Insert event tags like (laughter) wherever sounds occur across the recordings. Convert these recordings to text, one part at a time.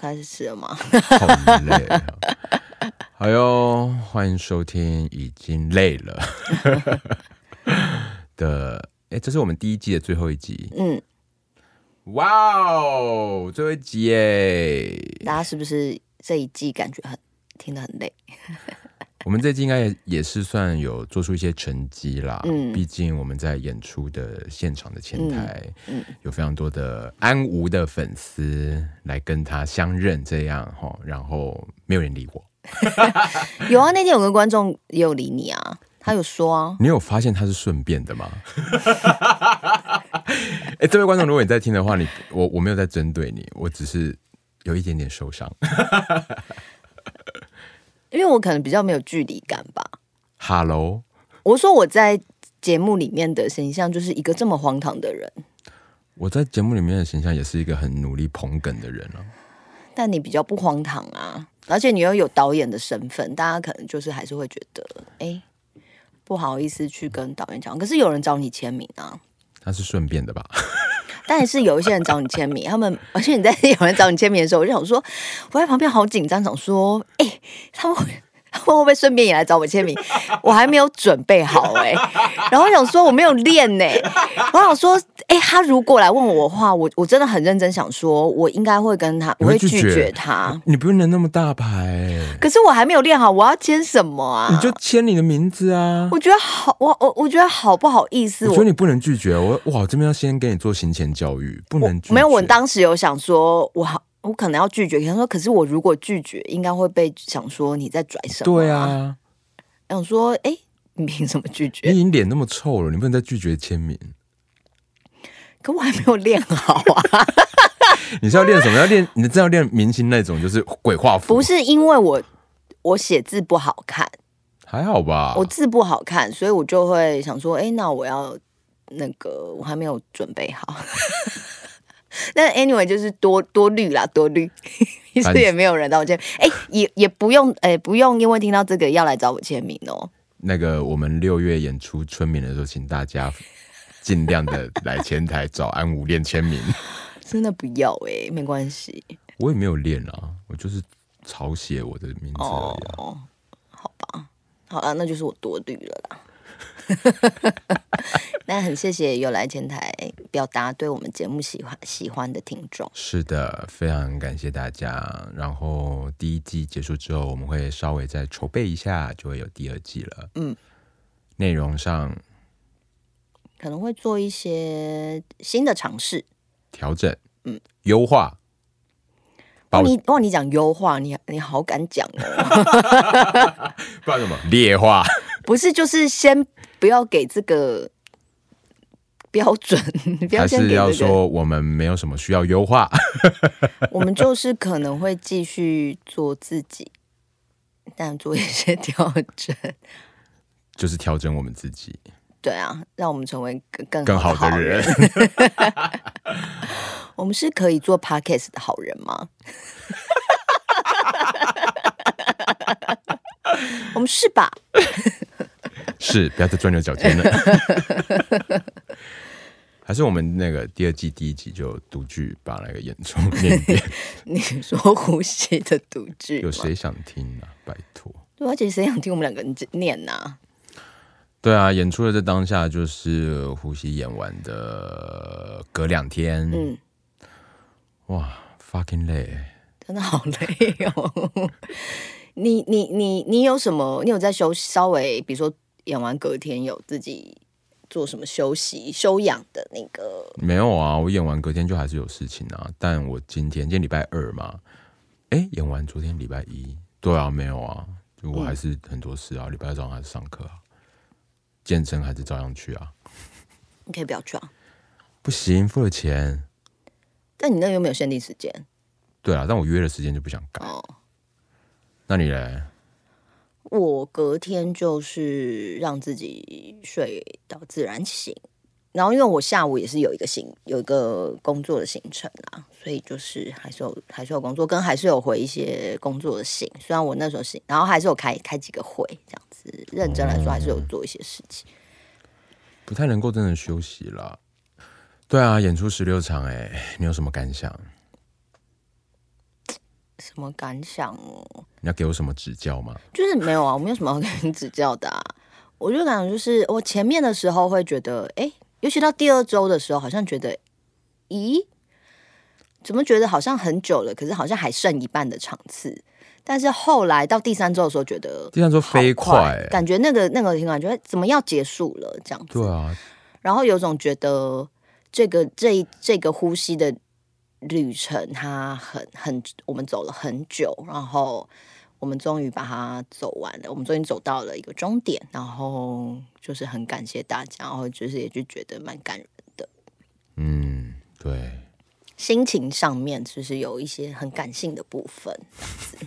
要开始吃了吗？好累啊！好哟，欢迎收听，已经累了 (laughs) 的。哎，这是我们第一季的最后一集。嗯，哇哦，最后一集耶！大家是不是这一季感觉很听得很累？我们这季应该也也是算有做出一些成绩啦。嗯，毕竟我们在演出的现场的前台，嗯，有非常多的安吴的粉丝来跟他相认，这样哈，然后没有人理我。(laughs) 有啊，那天有个观众也有理你啊，他有说啊。你有发现他是顺便的吗？(laughs) 哎，这位观众，如果你在听的话，你我我没有在针对你，我只是有一点点受伤。(laughs) 因为我可能比较没有距离感吧。Hello，我说我在节目里面的形象就是一个这么荒唐的人。我在节目里面的形象也是一个很努力捧梗的人啊。但你比较不荒唐啊，而且你又有导演的身份，大家可能就是还是会觉得，哎，不好意思去跟导演讲。可是有人找你签名啊，他是顺便的吧？但是有一些人找你签名，他们而且你在 (laughs) 有人找你签名的时候，我就想说，我在旁边好紧张，想说，哎、他们会会不会顺便也来找我签名？我还没有准备好哎、然后我想说我没有练呢、我想说，哎、欸，他如果来问我的话，我我真的很认真想说，我应该会跟他，我会拒绝他。你不用拿那么大牌，可是我还没有练好，我要签什么啊？你就签你的名字啊！我觉得好，我我我觉得好不好意思？我觉得你不能拒绝我，哇，这边要先给你做行前教育，不能拒绝。没有，我当时有想说，我好。我可能要拒绝，他说：“可是我如果拒绝，应该会被想说你在拽什么？”对啊，想说：“哎，你凭什么拒绝？你已经脸那么臭了，你不能再拒绝签名。”可我还没有练好啊！(laughs) 你是要练什么？要练？你真要练明星那种，就是鬼画符？不是，因为我我写字不好看，还好吧？我字不好看，所以我就会想说：“哎，那我要那个，我还没有准备好。(laughs) ”那 anyway 就是多多虑啦，多虑，(laughs) 其实也没有人找我签，哎、欸，也也不用，哎、欸，不用，因为听到这个要来找我签名哦。那个我们六月演出春眠的时候，请大家尽量的来前台找安吴练签名。(laughs) 真的不要哎、欸，没关系。我也没有练啊，我就是抄写我的名字而已、啊。哦，好吧，好了，那就是我多虑了啦。(laughs) 那很谢谢有来前台表达对我们节目喜欢喜欢的听众。是的，非常感谢大家。然后第一季结束之后，我们会稍微再筹备一下，就会有第二季了。嗯，内容上可能会做一些新的尝试、调整，嗯，优化。哇，你哇，你讲优化，你你好敢讲哦。(laughs) 不然什么劣化？(laughs) 不是，就是先。不要给这个标准，不要先给、这个、还是要说我们没有什么需要优化。我们就是可能会继续做自己，但做一些调整，就是调整我们自己。对啊，让我们成为更更更好的人。(laughs) 我们是可以做 podcast 的好人吗？(laughs) 我们是吧？(laughs) 是，不要再钻牛角尖了。还是我们那个第二季第一集就独剧把那个演出念一遍。你说呼吸的独剧，有谁想听啊？拜托。对，而且谁想听我们两个人念呢、啊？对啊，演出的这当下就是呼吸演完的隔两天。嗯。哇，fucking 累，真的好累哦。(laughs) 你你你你有什么？你有在休息？稍微比如说。演完隔天有自己做什么休息休养的那个？没有啊，我演完隔天就还是有事情啊。但我今天今天礼拜二嘛，哎，演完昨天礼拜一，对啊，没有啊，就我还是很多事啊。礼、嗯、拜二早上还是上课啊，健身还是照样去啊。你可以不要去啊？不行，付了钱。但你那又没有限定时间？对啊，但我约了时间就不想改。哦，那你嘞？我隔天就是让自己睡到自然醒，然后因为我下午也是有一个行有一个工作的行程啦，所以就是还是有还是有工作，跟还是有回一些工作的信。虽然我那时候是，然后还是有开开几个会，这样子认真来说还是有做一些事情。不太能够真的休息了。对啊，演出十六场，哎，你有什么感想？(tsk) 什么感想哦？你要给我什么指教吗？就是没有啊，我没有什么要给你指教的啊。我就感觉就是我前面的时候会觉得，哎、欸，尤其到第二周的时候，好像觉得，咦，怎么觉得好像很久了？可是好像还剩一半的场次。但是后来到第三周的时候，觉得第三周飞快、欸，感觉那个那个情感觉得怎么要结束了这样子。对啊，然后有种觉得这个这这个呼吸的旅程，它很很，我们走了很久，然后我们终于把它走完了，我们终于走到了一个终点，然后就是很感谢大家，然后就是也就觉得蛮感人的。嗯，对，心情上面就是有一些很感性的部分。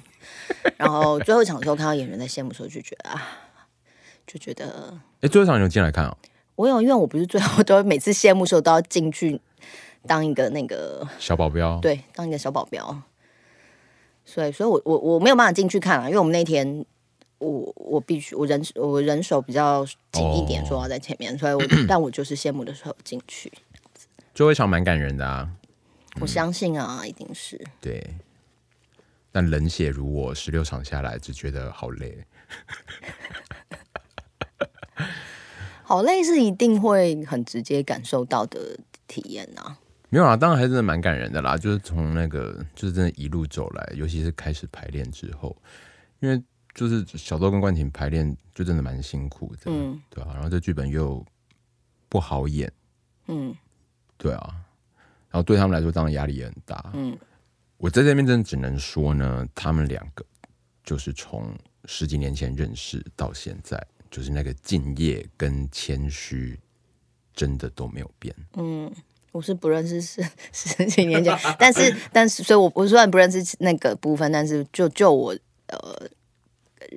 (laughs) 然后最后一场的时候看到演员在谢幕的时候，就觉得啊，就觉得哎，最后一场你有进来看啊？我有，因为我不是最后都每次谢幕的时候都要进去当一个那个小保镖，对，当一个小保镖。所以，所以我我我没有办法进去看啊，因为我们那天我我必须我人我人手比较紧一点，说要在前面，哦、所以我 (clears throat) 但我就是谢幕的时候进去。最后一场蛮感人的啊，我相信啊，嗯、一定是对。但冷血如我，十六场下来只觉得好累，(laughs) 好累是一定会很直接感受到的体验啊。没有啊，当然还真的蛮感人的啦。就是从那个，就是真的一路走来，尤其是开始排练之后，因为就是小豆跟冠廷排练就真的蛮辛苦的，嗯，对啊。然后这剧本又不好演，嗯，对啊。然后对他们来说，当然压力也很大，嗯。我在这边真的只能说呢，他们两个就是从十几年前认识到现在，就是那个敬业跟谦虚，真的都没有变。嗯，我是不认识十十几年前，但是但是，所以我我虽然不认识那个部分，但是就就我呃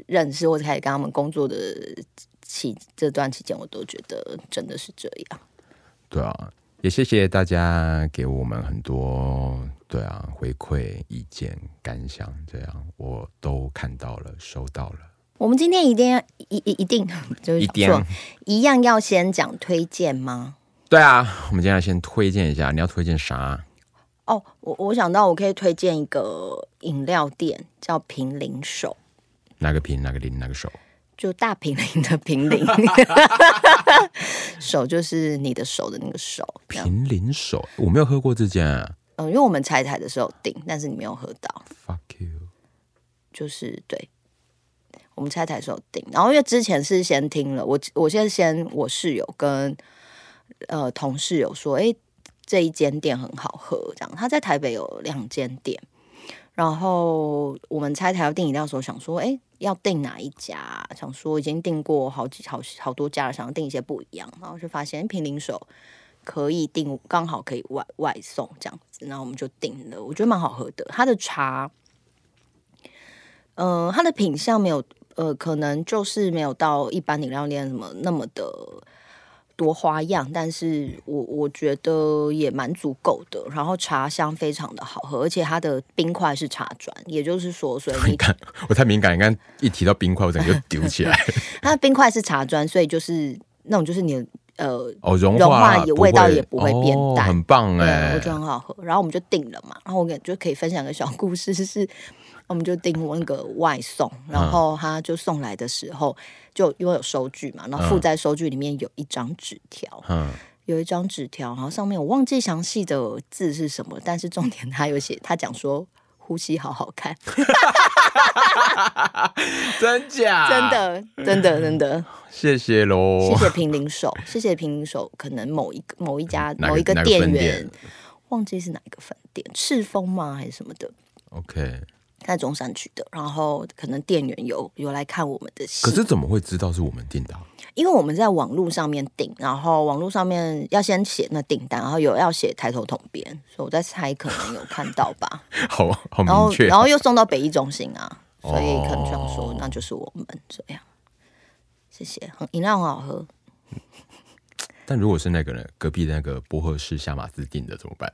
认识或者开始跟他们工作的期这段期间，我都觉得真的是这样。对啊。也谢谢大家给我们很多对啊回馈、意见、感想，这样我都看到了、收到了。我们今天一定要一一一定就是一定一样要先讲推荐吗？对啊，我们今天要先推荐一下，你要推荐啥？哦，我我想到我可以推荐一个饮料店，叫平林手。哪个平？哪个林？哪个手？就大平林的平林，(laughs) 手就是你的手的那个手。平林手，我没有喝过这家啊。嗯，因为我们拆台的时候订，但是你没有喝到。Fuck you。就是对，我们拆台的时候订，然后因为之前是先听了，我我先先我室友跟呃同事有说，哎，这一间店很好喝，这样。他在台北有两间店。然后我们猜台要订饮料的时候，想说，哎，要订哪一家？想说已经订过好几好好多家了，想要订一些不一样。然后就发现平林手可以订，刚好可以外外送这样子。然后我们就订了，我觉得蛮好喝的。它的茶，呃，它的品相没有，呃，可能就是没有到一般饮料店什么那么的。多花样，但是我我觉得也蛮足够的。然后茶香非常的好喝，而且它的冰块是茶砖，也就是说，所以你看我太敏感，你看一提到冰块，我整个就丢起来。(laughs) 它的冰块是茶砖，所以就是那种就是你的呃哦融融化也味道也不会变淡，哦、很棒哎，我觉得很好喝。然后我们就定了嘛，然后我感觉可以分享个小故事，是我们就订那个外送，然后他就送来的时候。嗯就因为有收据嘛，然后附在收据里面有一张纸条，嗯，有一张纸条，然后上面我忘记详细的字是什么，但是重点他有写，他讲说呼吸好好看，(laughs) 真假？真的，真的，真的，(laughs) 谢谢喽，谢谢平林手，谢谢平林手，可能某一个某一家某一个店员，忘记是哪一个分店，赤峰吗还是什么的？OK。在中山区的，然后可能店员有有来看我们的戏，可是怎么会知道是我们订的？因为我们在网络上面订，然后网络上面要先写那订单，然后有要写抬头统编，所以我在猜可能有看到吧。(laughs) 好，好明确。然后，然后又送到北艺中心啊，所以可能这样说，那就是我们这样。谢谢，很饮料很好喝。但如果是那个人隔壁的那个波赫士夏马斯订的怎么办？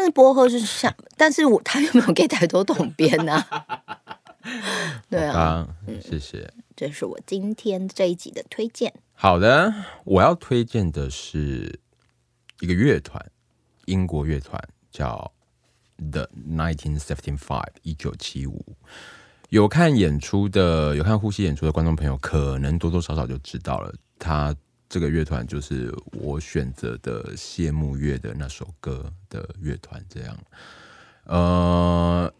但是薄荷是像，但是我他有没有给太多统编呢？对啊，嗯，谢谢。这是我今天这一集的推荐。好的，我要推荐的是一个乐团，英国乐团叫 The nineteen fifty five 一九七五。有看演出的，有看呼吸演出的观众朋友，可能多多少少就知道了，他这个乐团就是我选择的谢幕乐的那首歌的乐团。这样，呃，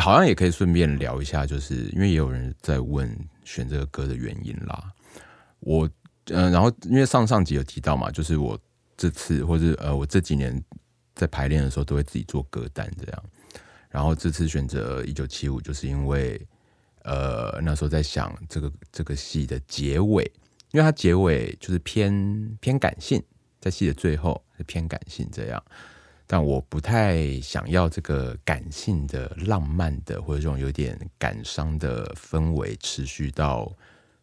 好像也可以顺便聊一下，就是因为也有人在问选这个歌的原因啦。我，嗯、然后因为上上集有提到嘛，就是我这次或者呃，我这几年在排练的时候都会自己做歌单这样。然后这次选择一九七五，就是因为，呃，那时候在想这个这个戏的结尾，因为它结尾就是偏偏感性，在戏的最后是偏感性这样，但我不太想要这个感性的、浪漫的或者这种有点感伤的氛围持续到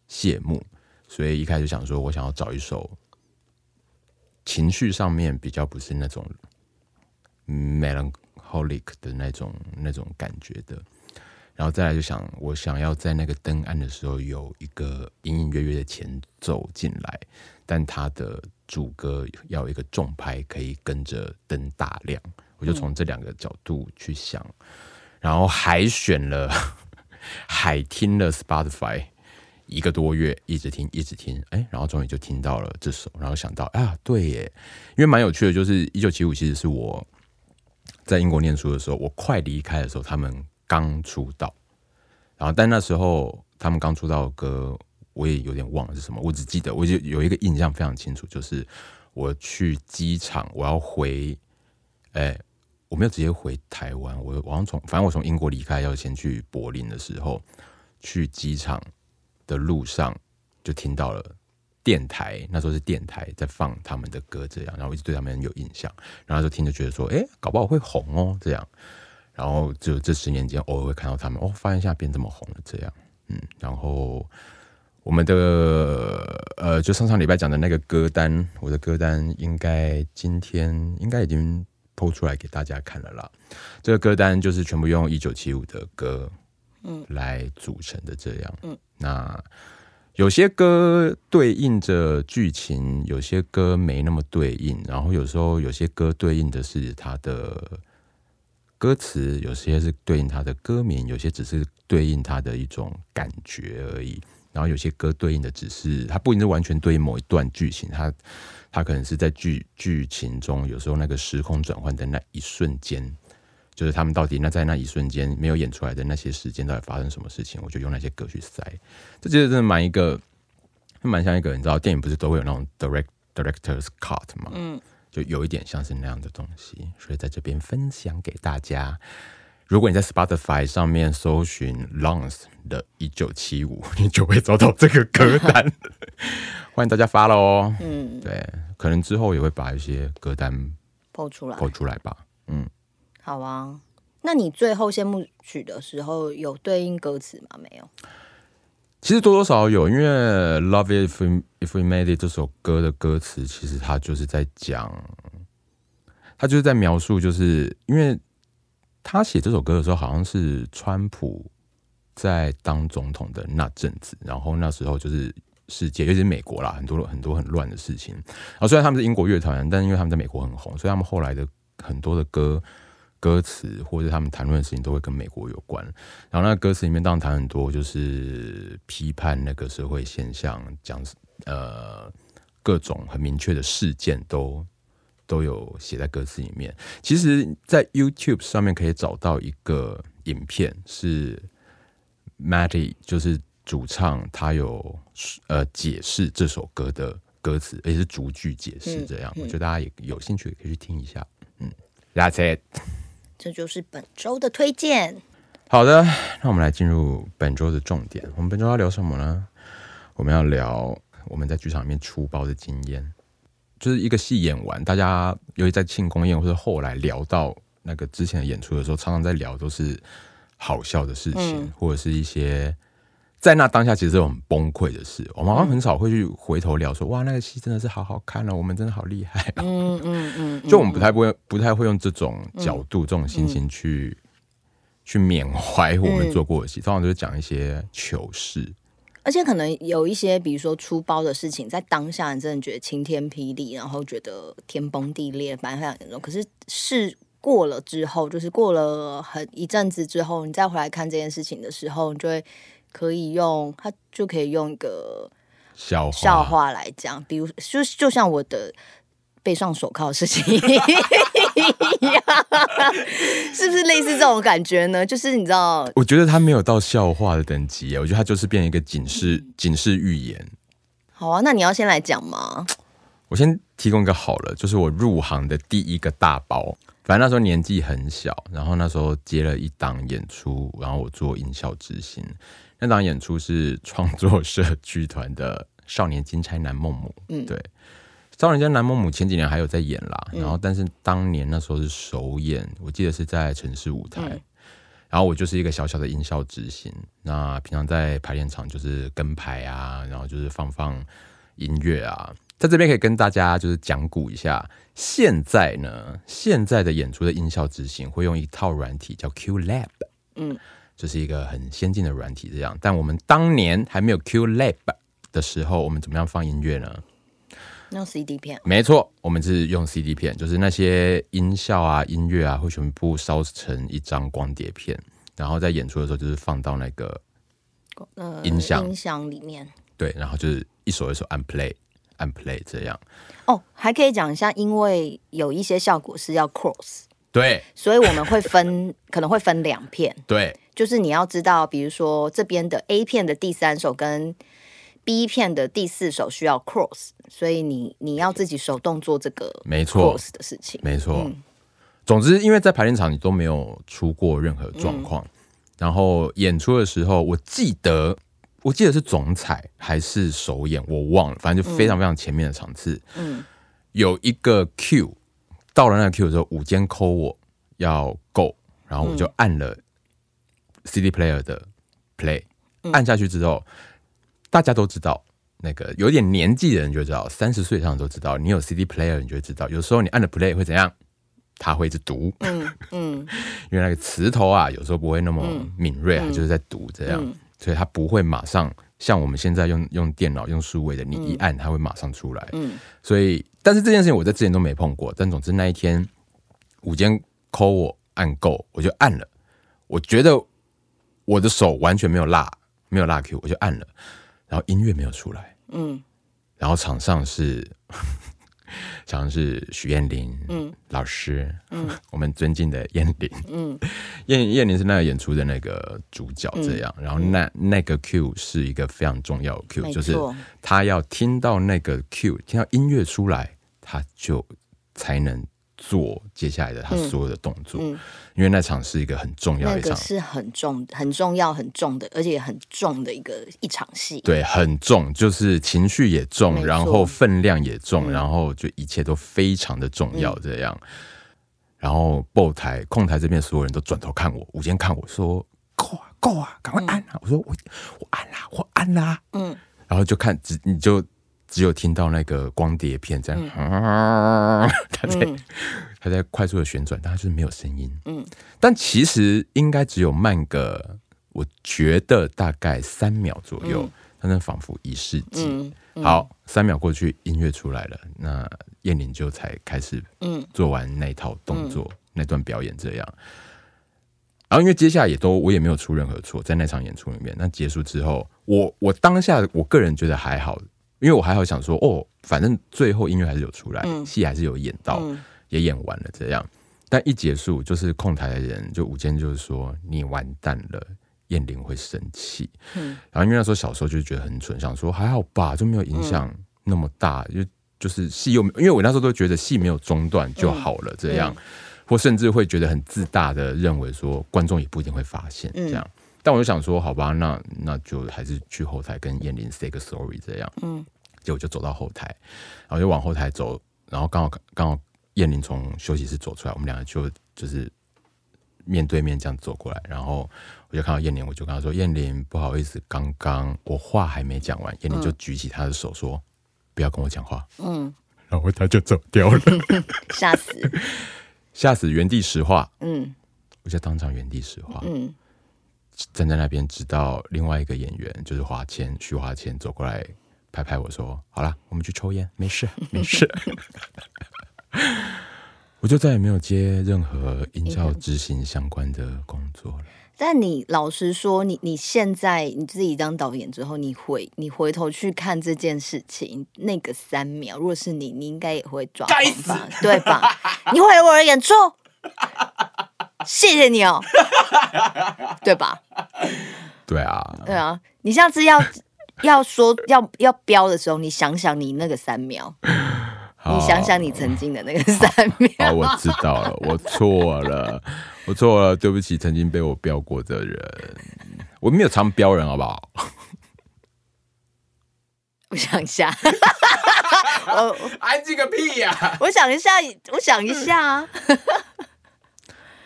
谢幕，所以一开始想说我想要找一首情绪上面比较不是那种 melancholic 的那种那种感觉的，然后再来就想，我想要在那个灯暗的时候有一个隐隐约约的前奏进来，但它的主歌要有一个重拍可以跟着灯大亮，我就从这两个角度去想，然后还选了，还听了 Spotify 一个多月，一直听一直听，哎，然后终于就听到了这首，然后想到啊，对耶，因为蛮有趣的，就是一九七五其实是我。在英国念书的时候，我快离开的时候，他们刚出道，然后但那时候他们刚出道的歌，我也有点忘了是什么，我只记得我就有一个印象非常清楚，就是我去机场，我要回，哎，我没有直接回台湾，我我好像从反正我从英国离开要先去柏林的时候，去机场的路上就听到了。电台那时候是电台在放他们的歌，这样，然后我一直对他们有印象，然后就听着觉得说，哎，搞不好会红哦，这样，然后就这十年间偶尔会看到他们，哦，发现一下变这么红了，这样，嗯，然后我们的呃，就上上礼拜讲的那个歌单，我的歌单应该今天应该已经 PO 出来给大家看了啦，这个歌单就是全部用一九七五的歌，嗯，来组成的这样，嗯，那。有些歌对应着剧情，有些歌没那么对应。然后有时候有些歌对应的是它的歌词，有些是对应它的歌名，有些只是对应它的一种感觉而已。然后有些歌对应的只是它不一定是完全对应某一段剧情，它它可能是在剧剧情中有时候那个时空转换的那一瞬间。就是他们到底那在那一瞬间没有演出来的那些时间到底发生什么事情，我就用那些歌去塞。这其实真的蛮一个，蛮像一个，你知道电影不是都会有那种 direct director's cut 吗？嗯，就有一点像是那样的东西，所以在这边分享给大家。如果你在 Spotify 上面搜寻 Lungs 的一九七五，(laughs) 你就会找到这个歌单。(laughs) 欢迎大家 follow 哦。嗯，对，可能之后也会把一些歌单 po 出来，po 出来吧。嗯。好啊，那你最后谢幕曲的时候有对应歌词吗？没有。其实多多少少有，因为《Love It If We If We Made It》这首歌的歌词，其实它就是在讲，他就是在描述，就是因为他写这首歌的时候，好像是川普在当总统的那阵子，然后那时候就是世界，尤其是美国啦，很多很多很乱的事情。啊，虽然他们是英国乐团，但因为他们在美国很红，所以他们后来的很多的歌。歌词或者他们谈论的事情都会跟美国有关，然后那个歌词里面当然谈很多，就是批判那个社会现象，讲呃各种很明确的事件都都有写在歌词里面。其实，在 YouTube 上面可以找到一个影片，是 Matty 就是主唱，他有呃解释这首歌的歌词，而且是逐句解释这样。嗯嗯、我觉得大家也有兴趣也可以去听一下。嗯，That's it。这就是本周的推荐。好的，那我们来进入本周的重点。我们本周要聊什么呢？我们要聊我们在剧场里面出包的经验。就是一个戏演完，大家尤其在庆功宴或者后来聊到那个之前的演出的时候，常常在聊都是好笑的事情，嗯、或者是一些。在那当下，其实是很崩溃的事。我们好像很少会去回头聊说，哇，那个戏真的是好好看了，我们真的好厉害啊。嗯嗯嗯，就我们不太不会不太会用这种角度、这种心情去去缅怀我们做过的戏，通常都是讲一些糗事。而且可能有一些，比如说出包的事情，在当下你真的觉得晴天霹雳，然后觉得天崩地裂，反正非常严重。可是事过了之后，就是过了很一阵子之后，你再回来看这件事情的时候，你就会可以用它，就可以用一个笑话笑话来讲，比如就就像我的背上手铐的事情一样，是不是类似这种感觉呢？就是你知道，我觉得他没有到笑话的等级，我觉得他就是变成一个警示警示预言。好啊，那你要先来讲吗？我先提供一个好了，就是我入行的第一个大包。反正那时候年纪很小，然后那时候接了一档演出，然后我做音效执行。那档演出是创作社剧团的《少年金钗男孟母》。嗯，对，《少年金钗男孟母》前几年还有在演啦，然后但是当年那时候是首演，我记得是在城市舞台。嗯、然后我就是一个小小的音效执行。那平常在排练场就是跟排啊，然后就是放放音乐啊。在这边可以跟大家就是讲古一下，现在呢，现在的演出的音效执行会用一套软体叫 Q Lab，嗯，就是一个很先进的软体这样。但我们当年还没有 Q Lab 的时候，我们怎么样放音乐呢？用 CD 片。没错，我们是用 CD 片，就是那些音效啊、音乐啊，会全部烧成一张光碟片，然后在演出的时候就是放到那个音响、呃、音响里面。对，然后就是一首一首按 play。按 play 这样。哦，还可以讲一下，因为有一些效果是要 cross，对，所以我们会分，(laughs) 可能会分两片，对，就是你要知道，比如说这边的 A 片的第三首跟 B 片的第四首需要 cross，所以你你要自己手动做这个没错。cross 的事情，没错。嗯、总之，因为在排练场你都没有出过任何状况，嗯、然后演出的时候，我记得。我记得是总彩还是首演，我忘了，反正就非常非常前面的场次。嗯，有一个 Q 到了那个 Q 的时候，舞监 call 我要 go，然后我就按了 CD player 的 play，按下去之后，大家都知道，那个有点年纪的人就知道，三十岁以上都知道，你有 CD player，你就知道，有时候你按了 play 会怎样，它会一直读。嗯嗯，(laughs) 因为那个磁头啊，有时候不会那么敏锐，它就是在读这样。所以它不会马上像我们现在用用电脑用数位的，你一按它会马上出来。嗯，所以但是这件事情我在之前都没碰过。但总之那一天，午间 call 我按 go，我就按了。我觉得我的手完全没有落，没有落 Q，我就按了，然后音乐没有出来。嗯，然后场上是。像是许燕玲，嗯，老师，嗯，(laughs) 我们尊敬的燕玲，嗯，燕燕玲是那个演出的那个主角，这样，嗯、然后那那个 Q 是一个非常重要的 Q，错就是他要听到那个 Q，听到音乐出来，他就才能。做接下来的他所有的动作，嗯嗯、因为那场是一个很重要的一场，是很重、很重要、很重的，而且很重的一个一场戏。对，很重，就是情绪也重，然后分量也重，嗯、然后就一切都非常的重要。这样，嗯、然后后台控台这边所有人都转头看我，舞监看我说：“够啊，够啊，赶快按啊！”嗯、我说：“我我按啦，我按啦。”嗯，然后就看只你就。只有听到那个光碟片在，嗯、(laughs) 它在它在快速的旋转，但它就是没有声音。嗯，但其实应该只有慢个，我觉得大概三秒左右，嗯、它能仿佛一世纪。好，三秒过去，音乐出来了，那燕玲就才开始嗯做完那套动作，嗯、那段表演这样。然后因为接下来也都我也没有出任何错，在那场演出里面，那结束之后，我我当下我个人觉得还好。因为我还好想说，哦，反正最后音乐还是有出来，戏、嗯、还是有演到，嗯、也演完了这样。但一结束，就是控台的人就午间就是说，你完蛋了，燕玲会生气。嗯、然后因为那时候小时候就觉得很蠢，想说还好吧，就没有影响那么大，嗯、就就是戏又，因为我那时候都觉得戏没有中断就好了，这样，嗯、或甚至会觉得很自大的认为说，观众也不一定会发现这样。嗯但我就想说，好吧，那那就还是去后台跟燕玲 say 个 sorry 这样。嗯，结果就走到后台，然后就往后台走，然后刚好刚好燕玲从休息室走出来，我们两个就就是面对面这样走过来，然后我就看到燕玲，我就跟她说：“燕玲，不好意思，刚刚我话还没讲完。”燕玲就举起她的手说：“不要跟我讲话。”嗯，然后她就走掉了，(laughs) 吓死，吓死，原地石化。嗯，我就当场原地石化。嗯。站在那边，直到另外一个演员就是华谦徐华谦走过来拍拍我说：“好了，我们去抽烟，没事 (laughs) 没事。”我就再也没有接任何音效执行相关的工作了。但你老实说，你你现在你自己当导演之后，你回你回头去看这件事情，那个三秒，如果是你，你应该也会抓狂吧？(laughs) 对吧？你毁了我的演出，谢谢你哦，(laughs) 对吧？对啊，对啊，你下次要 (laughs) 要说要要飙的时候，你想想你那个三秒。你想想你曾经的那个三秒。好，我知道了，我错了，我错了，对不起，曾经被我飙过的人，我没有常标人，好不好？(laughs) 我想一下，我安静个屁呀、啊！我想一下，我想一下啊。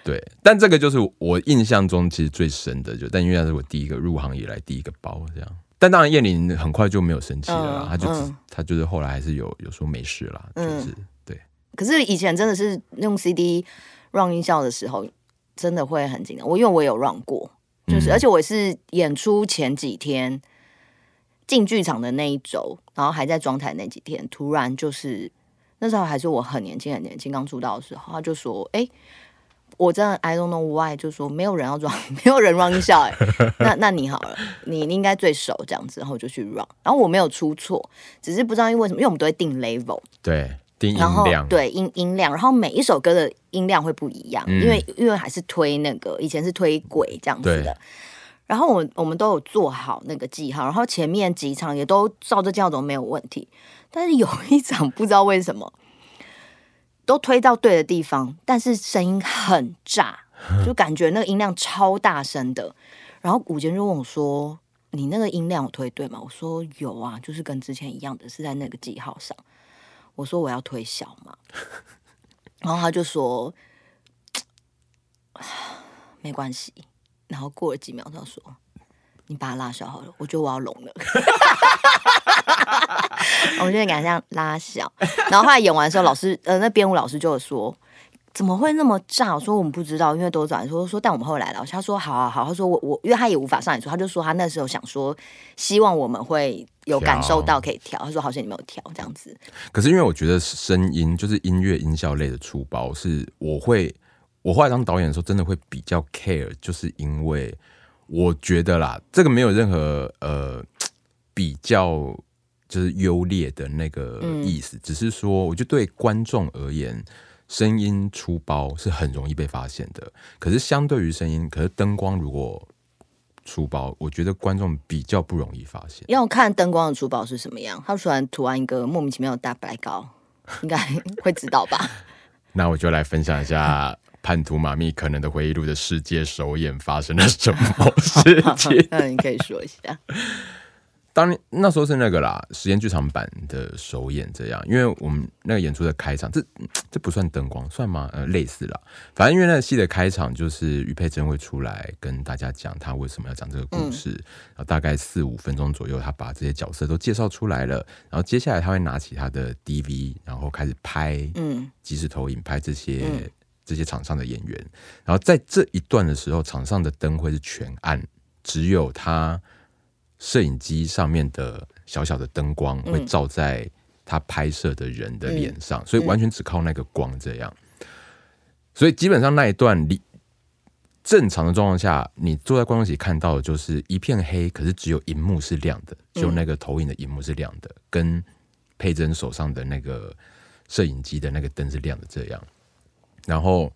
对，但这个就是我印象中其实最深的，就但因为那是我第一个入行以来第一个包这样。但当然，燕玲很快就没有生气了，嗯、他就、嗯、他就是后来还是有有说没事啦，就是、嗯、对。可是以前真的是用 CD run 音效的时候，真的会很紧张。我因为我有 run 过，就是、嗯、而且我是演出前几天进剧场的那一周，然后还在装台那几天，突然就是那时候还是我很年轻很年轻刚出道的时候，他就说：“哎、欸。”我真的 I don't know why，就说没有人要 run，(laughs) 没有人 run 音效哎，那那你好了，你你应该最熟这样子，然后我就去 run，然后我没有出错，只是不知道因为什么，因为我们都会定 level，对，定音量，对音音量，然后每一首歌的音量会不一样，嗯、因为因为还是推那个以前是推轨这样子的，然后我我们都有做好那个记号，然后前面几场也都照着教都没有问题，但是有一场不知道为什么。都推到对的地方，但是声音很炸，(laughs) 就感觉那个音量超大声的。然后古杰就问我说：“你那个音量我推对吗？”我说：“有啊，就是跟之前一样的，是在那个记号上。”我说：“我要推小嘛。(laughs) ”然后他就说：“没关系。”然后过了几秒，他说：“你把它拉小好了。”我觉得我要聋了。(laughs) (laughs) 我们就感觉像拉小，然后后来演完的时候，老师呃，那编舞老师就有说，怎么会那么炸？我说我们不知道，因为都转说说，但我们后来了。他说好啊好，他说我我，因为他也无法上演出，他就说他那时候想说，希望我们会有感受到可以调。他说好像你没有调这样子。可是因为我觉得声音就是音乐音效类的出包，是我会我后来当导演的时候，真的会比较 care，就是因为我觉得啦，这个没有任何呃比较。就是优劣的那个意思，嗯、只是说，我觉得对观众而言，声音粗包是很容易被发现的。可是相对于声音，可是灯光如果粗包，我觉得观众比较不容易发现。要看灯光的粗包是什么样，他突然涂完一个莫名其妙的大白膏，应该会知道吧？(laughs) 那我就来分享一下《叛徒马密可能的回忆录》的世界首演发生了什么事情。(laughs) 那你可以说一下。当年那时候是那个啦，实验剧场版的首演这样，因为我们那个演出的开场，这这不算灯光，算吗？呃，类似啦。反正因为那个戏的开场就是于佩珍会出来跟大家讲他为什么要讲这个故事，嗯、然后大概四五分钟左右，他把这些角色都介绍出来了，然后接下来他会拿起他的 DV，然后开始拍，嗯，即时投影拍这些、嗯、这些场上的演员，然后在这一段的时候，场上的灯会是全暗，只有他。摄影机上面的小小的灯光会照在他拍摄的人的脸上，嗯、所以完全只靠那个光这样。所以基本上那一段，你正常的状况下，你坐在观众席看到的就是一片黑，可是只有荧幕是亮的，就那个投影的荧幕是亮的，嗯、跟佩珍手上的那个摄影机的那个灯是亮的这样。然后，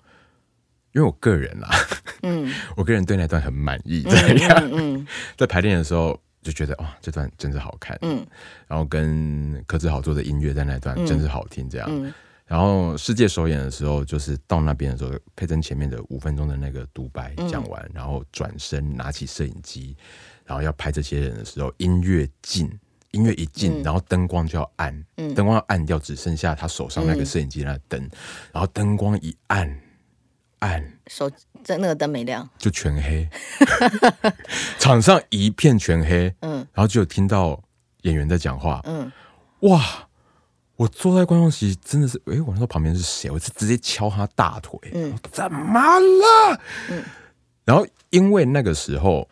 因为我个人啦，(laughs) 嗯，我个人对那段很满意，这样，嗯，嗯，(laughs) 在排练的时候。就觉得哇，这段真是好看，嗯，然后跟柯志豪做的音乐在那段真是好听，这样，嗯。嗯、然后世界首演的时候，就是到那边的时候，佩珍前面的五分钟的那个独白讲完，嗯、然后转身拿起摄影机，然后要拍这些人的时候，音乐进，音乐一进，嗯、然后灯光就要暗，嗯、灯光要暗掉，只剩下他手上那个摄影机那灯，嗯、然后灯光一暗。暗，手在那个灯没亮，就全黑，(laughs) 场上一片全黑，嗯，然后就有听到演员在讲话，嗯，哇，我坐在观众席真的是，哎、欸，我那时候旁边是谁？我是直接敲他大腿，嗯，怎么了？嗯，然后因为那个时候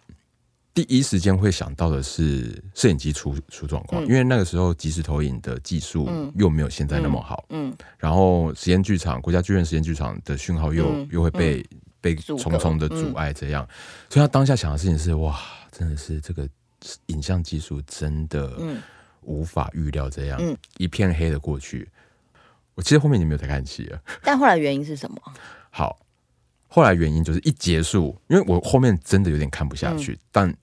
第一时间会想到的是摄影机出出状况，嗯、因为那个时候即时投影的技术又没有现在那么好，然后实验剧场国家剧院实验剧场的讯号又、嗯、又会被、嗯、被重重的阻碍，这样，嗯、所以他当下想的事情是哇，真的是这个影像技术真的无法预料，这样、嗯、一片黑的过去。我其实后面已经没有再看戏了，(laughs) 但后来原因是什么？好，后来原因就是一结束，因为我后面真的有点看不下去，嗯、但。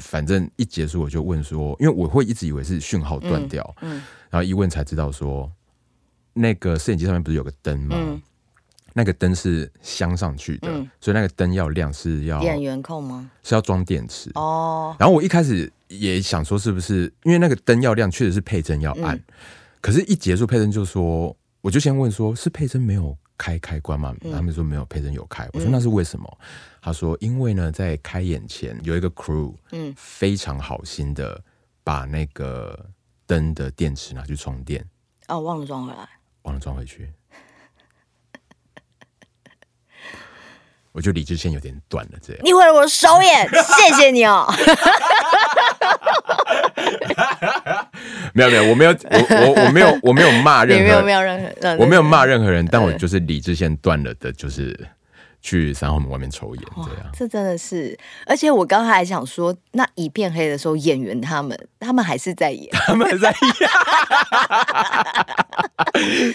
反正一结束我就问说，因为我会一直以为是讯号断掉，嗯，嗯，然后一问才知道说，那个摄影机上面不是有个灯吗？嗯、那个灯是镶上去的，嗯、所以那个灯要亮是要电源控吗？是要装电池哦。然后我一开始也想说，是不是因为那个灯要亮，确实是配针要按，嗯、可是，一结束配针就说，我就先问说，是配针没有开开关吗？嗯、他们说没有，配针有开。我说那是为什么？嗯他说：“因为呢，在开演前有一个 crew，嗯，非常好心的把那个灯的电池拿去充电。哦，忘了装回来，忘了装回去。(laughs) 我觉得理智线有点断了，这样。你毁了我的首演，谢谢你哦。(laughs) 没有没有，我没有，我我我没有，我没有骂任何，没有没有任何，我没有骂任何人，但我就是理智线断了的，就是。”去三号门外面抽烟，这样这真的是，而且我刚才还想说，那一片黑的时候，演员他们他们还是在演，他们还在演，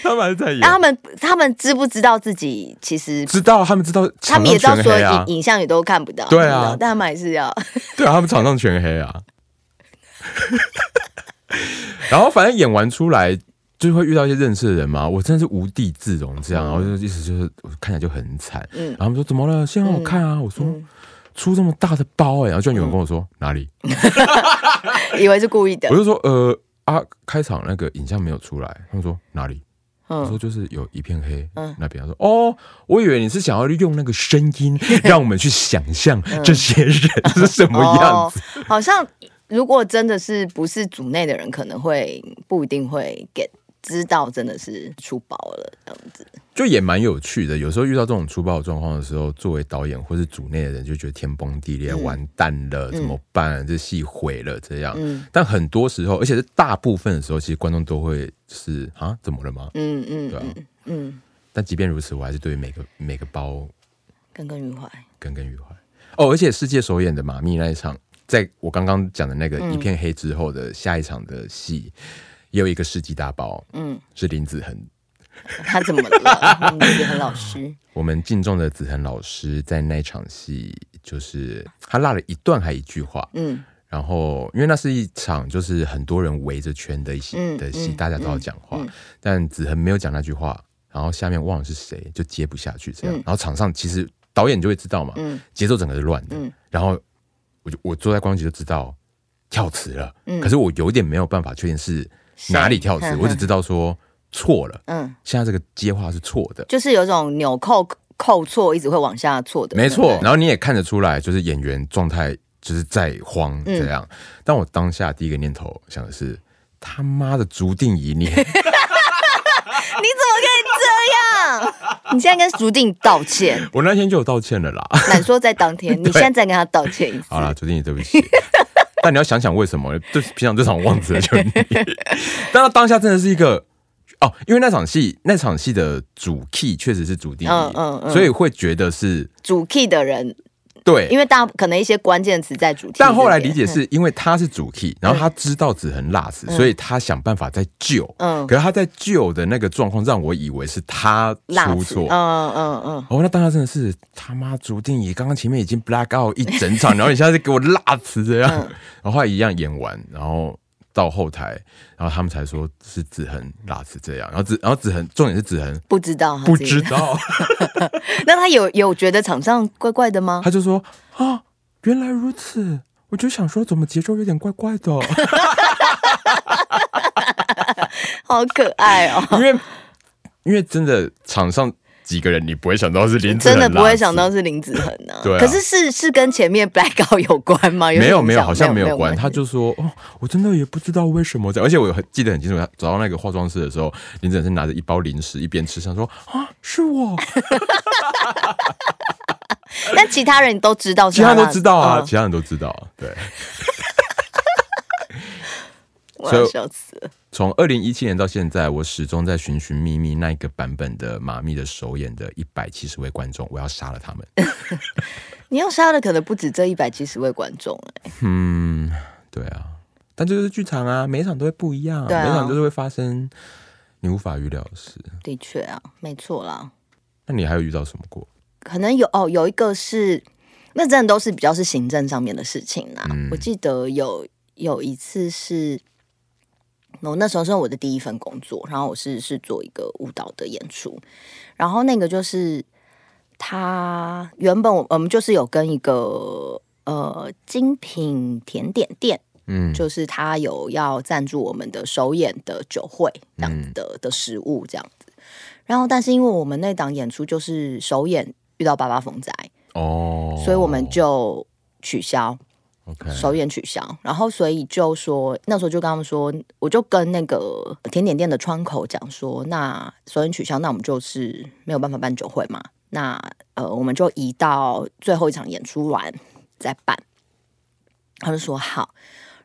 (laughs) 他们还在演，他们他们知不知道自己其实知道，他们知道，他们也知道说影影像也都看不到，对啊，但他们还是要，对啊，他们场上全黑啊，(laughs) (laughs) 然后反正演完出来。就会遇到一些认识的人嘛，我真的是无地自容这样，然后就意思就是我看起来就很惨，嗯，然后他们说怎么了？现在很好看啊，我说出这么大的包哎，然后居然有人跟我说哪里，(laughs) 以为是故意的，我就说呃啊，开场那个影像没有出来，他们说哪里？我说就是有一片黑，嗯，那边。他说哦，我以为你是想要用那个声音 (laughs) 让我们去想象这些人是什么样子，好像如果真的是不是组内的人，可能会不一定会 get。知道真的是出包了，这样子就也蛮有趣的。有时候遇到这种出包的状况的时候，作为导演或是组内的人，就觉得天崩地裂，嗯、完蛋了，怎么办？嗯、这戏毁了，这样。嗯、但很多时候，而且是大部分的时候，其实观众都会是啊，怎么了吗？嗯嗯，对啊，嗯。但即便如此，我还是对每个每个包耿耿于怀，耿耿于怀。哦，而且世界首演的马密那一场，在我刚刚讲的那个一片黑之后的下一场的戏。嗯也有一个世纪大包，嗯，是林子恒，他怎么了？(laughs) 林子恒老师，我们敬重的子恒老师在那场戏，就是他落了一段还一句话，嗯，然后因为那是一场就是很多人围着圈的一戏的戏，大家都要讲话，但子恒没有讲那句话，然后下面忘了是谁，就接不下去这样，然后场上其实导演就会知道嘛，嗯，节奏整个是乱的，然后我就我坐在观众席就知道跳词了，嗯，可是我有点没有办法确定是。哪里跳词？我只知道说错了。嗯，现在这个接话是错的，就是有种纽扣扣错，一直会往下错的。没错，然后你也看得出来，就是演员状态就是在慌这样。嗯、但我当下第一个念头想的是：他妈的注定仪，你 (laughs) 你怎么可以这样？你现在跟竹定道歉。我那天就有道歉了啦。难说在当天，(laughs) 你现在再跟他道歉一次。好了，竹定仪，对不起。但你要想想为什么？就平常这场忘记了就你，但他当下真的是一个哦，因为那场戏那场戏的主 key 确实是主定义，嗯嗯，所以会觉得是主 key 的人。对，因为大可能一些关键词在主题，但后来理解是因为他是主 key，然后他知道子恒辣死，所以他想办法在救。嗯，可是他在救的那个状况让我以为是他出错。嗯嗯嗯。哦，那当然真的是他妈注定也刚刚前面已经 black out 一整场，(laughs) 然后你现在是给我辣死这样，然后一样演完，然后。到后台，然后他们才说是子恒拉是这样，然后子然后子恒重点是子恒不知道不知道，(laughs) 那他有有觉得场上怪怪的吗？他就说啊，原来如此，我就想说怎么节奏有点怪怪的，(laughs) 好可爱哦，因为因为真的场上。几个人你不会想到是林子恒，真的不会想到是林子恒呢？对，可是是是跟前面 blackout 有关吗？没有没有，好像没有关。他就说哦，我真的也不知道为什么这样。而且我很记得很清楚，他找到那个化妆室的时候，林子恒是拿着一包零食一边吃，想说啊，是我。(laughs) 但其他人都知道，其他人都知道啊，嗯、其他人都知道、啊，对。(laughs) 我要笑死了。从二零一七年到现在，我始终在寻寻觅觅那一个版本的马密的首演的一百七十位观众，我要杀了他们。(laughs) 你要杀的可能不止这一百七十位观众哎。嗯，对啊，但这就是剧场啊，每一场都会不一样，啊、每一场都是会发生你无法预料的事。的确啊，没错啦。那你还有遇到什么过？可能有哦，有一个是，那真的都是比较是行政上面的事情啦。嗯、我记得有有一次是。我那时候是我的第一份工作，然后我是是做一个舞蹈的演出，然后那个就是他原本我我们就是有跟一个呃精品甜点店，嗯，就是他有要赞助我们的首演的酒会这样子的、嗯、的食物这样子，然后但是因为我们那档演出就是首演遇到八八风灾哦，所以我们就取消。首演取消，然后所以就说那时候就跟他们说，我就跟那个甜点店的窗口讲说，那首演取消，那我们就是没有办法办酒会嘛，那呃我们就移到最后一场演出完再办。他就说好，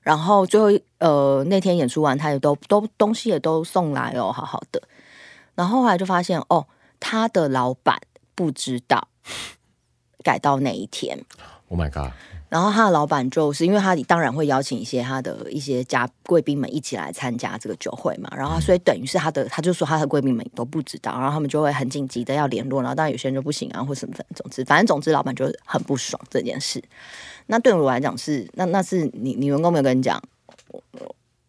然后最后呃那天演出完，他也都都东西也都送来哦，好好的。然后后来就发现哦，他的老板不知道改到那一天。Oh my god！然后他的老板就是因为他当然会邀请一些他的一些家贵宾们一起来参加这个酒会嘛，然后所以等于是他的他就说他的贵宾们都不知道，然后他们就会很紧急的要联络，然后当然有些人就不行啊或什么的，总之反正总之老板就很不爽这件事。那对我来讲是那那是你你员工没有跟你讲，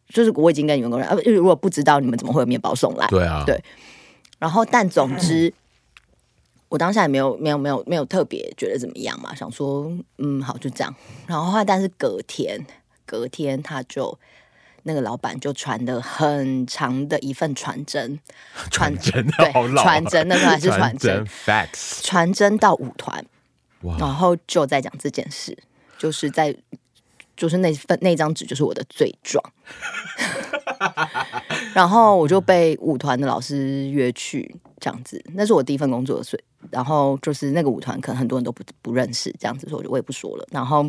就是我已经跟你员工讲，呃如果不知道你们怎么会有面包送来？对啊，对。然后但总之。我当下也没有没有没有没有特别觉得怎么样嘛，想说嗯好就这样，然后但是隔天隔天他就那个老板就传了很长的一份传真，(laughs) 传真的对好老，传真那时候还是传真，fax 传真到舞团，然后就在讲这件事，就是在就是那份那张纸就是我的罪状，(laughs) 然后我就被舞团的老师约去这样子，那是我第一份工作所以。然后就是那个舞团，可能很多人都不不认识，这样子，所以我也不说了。然后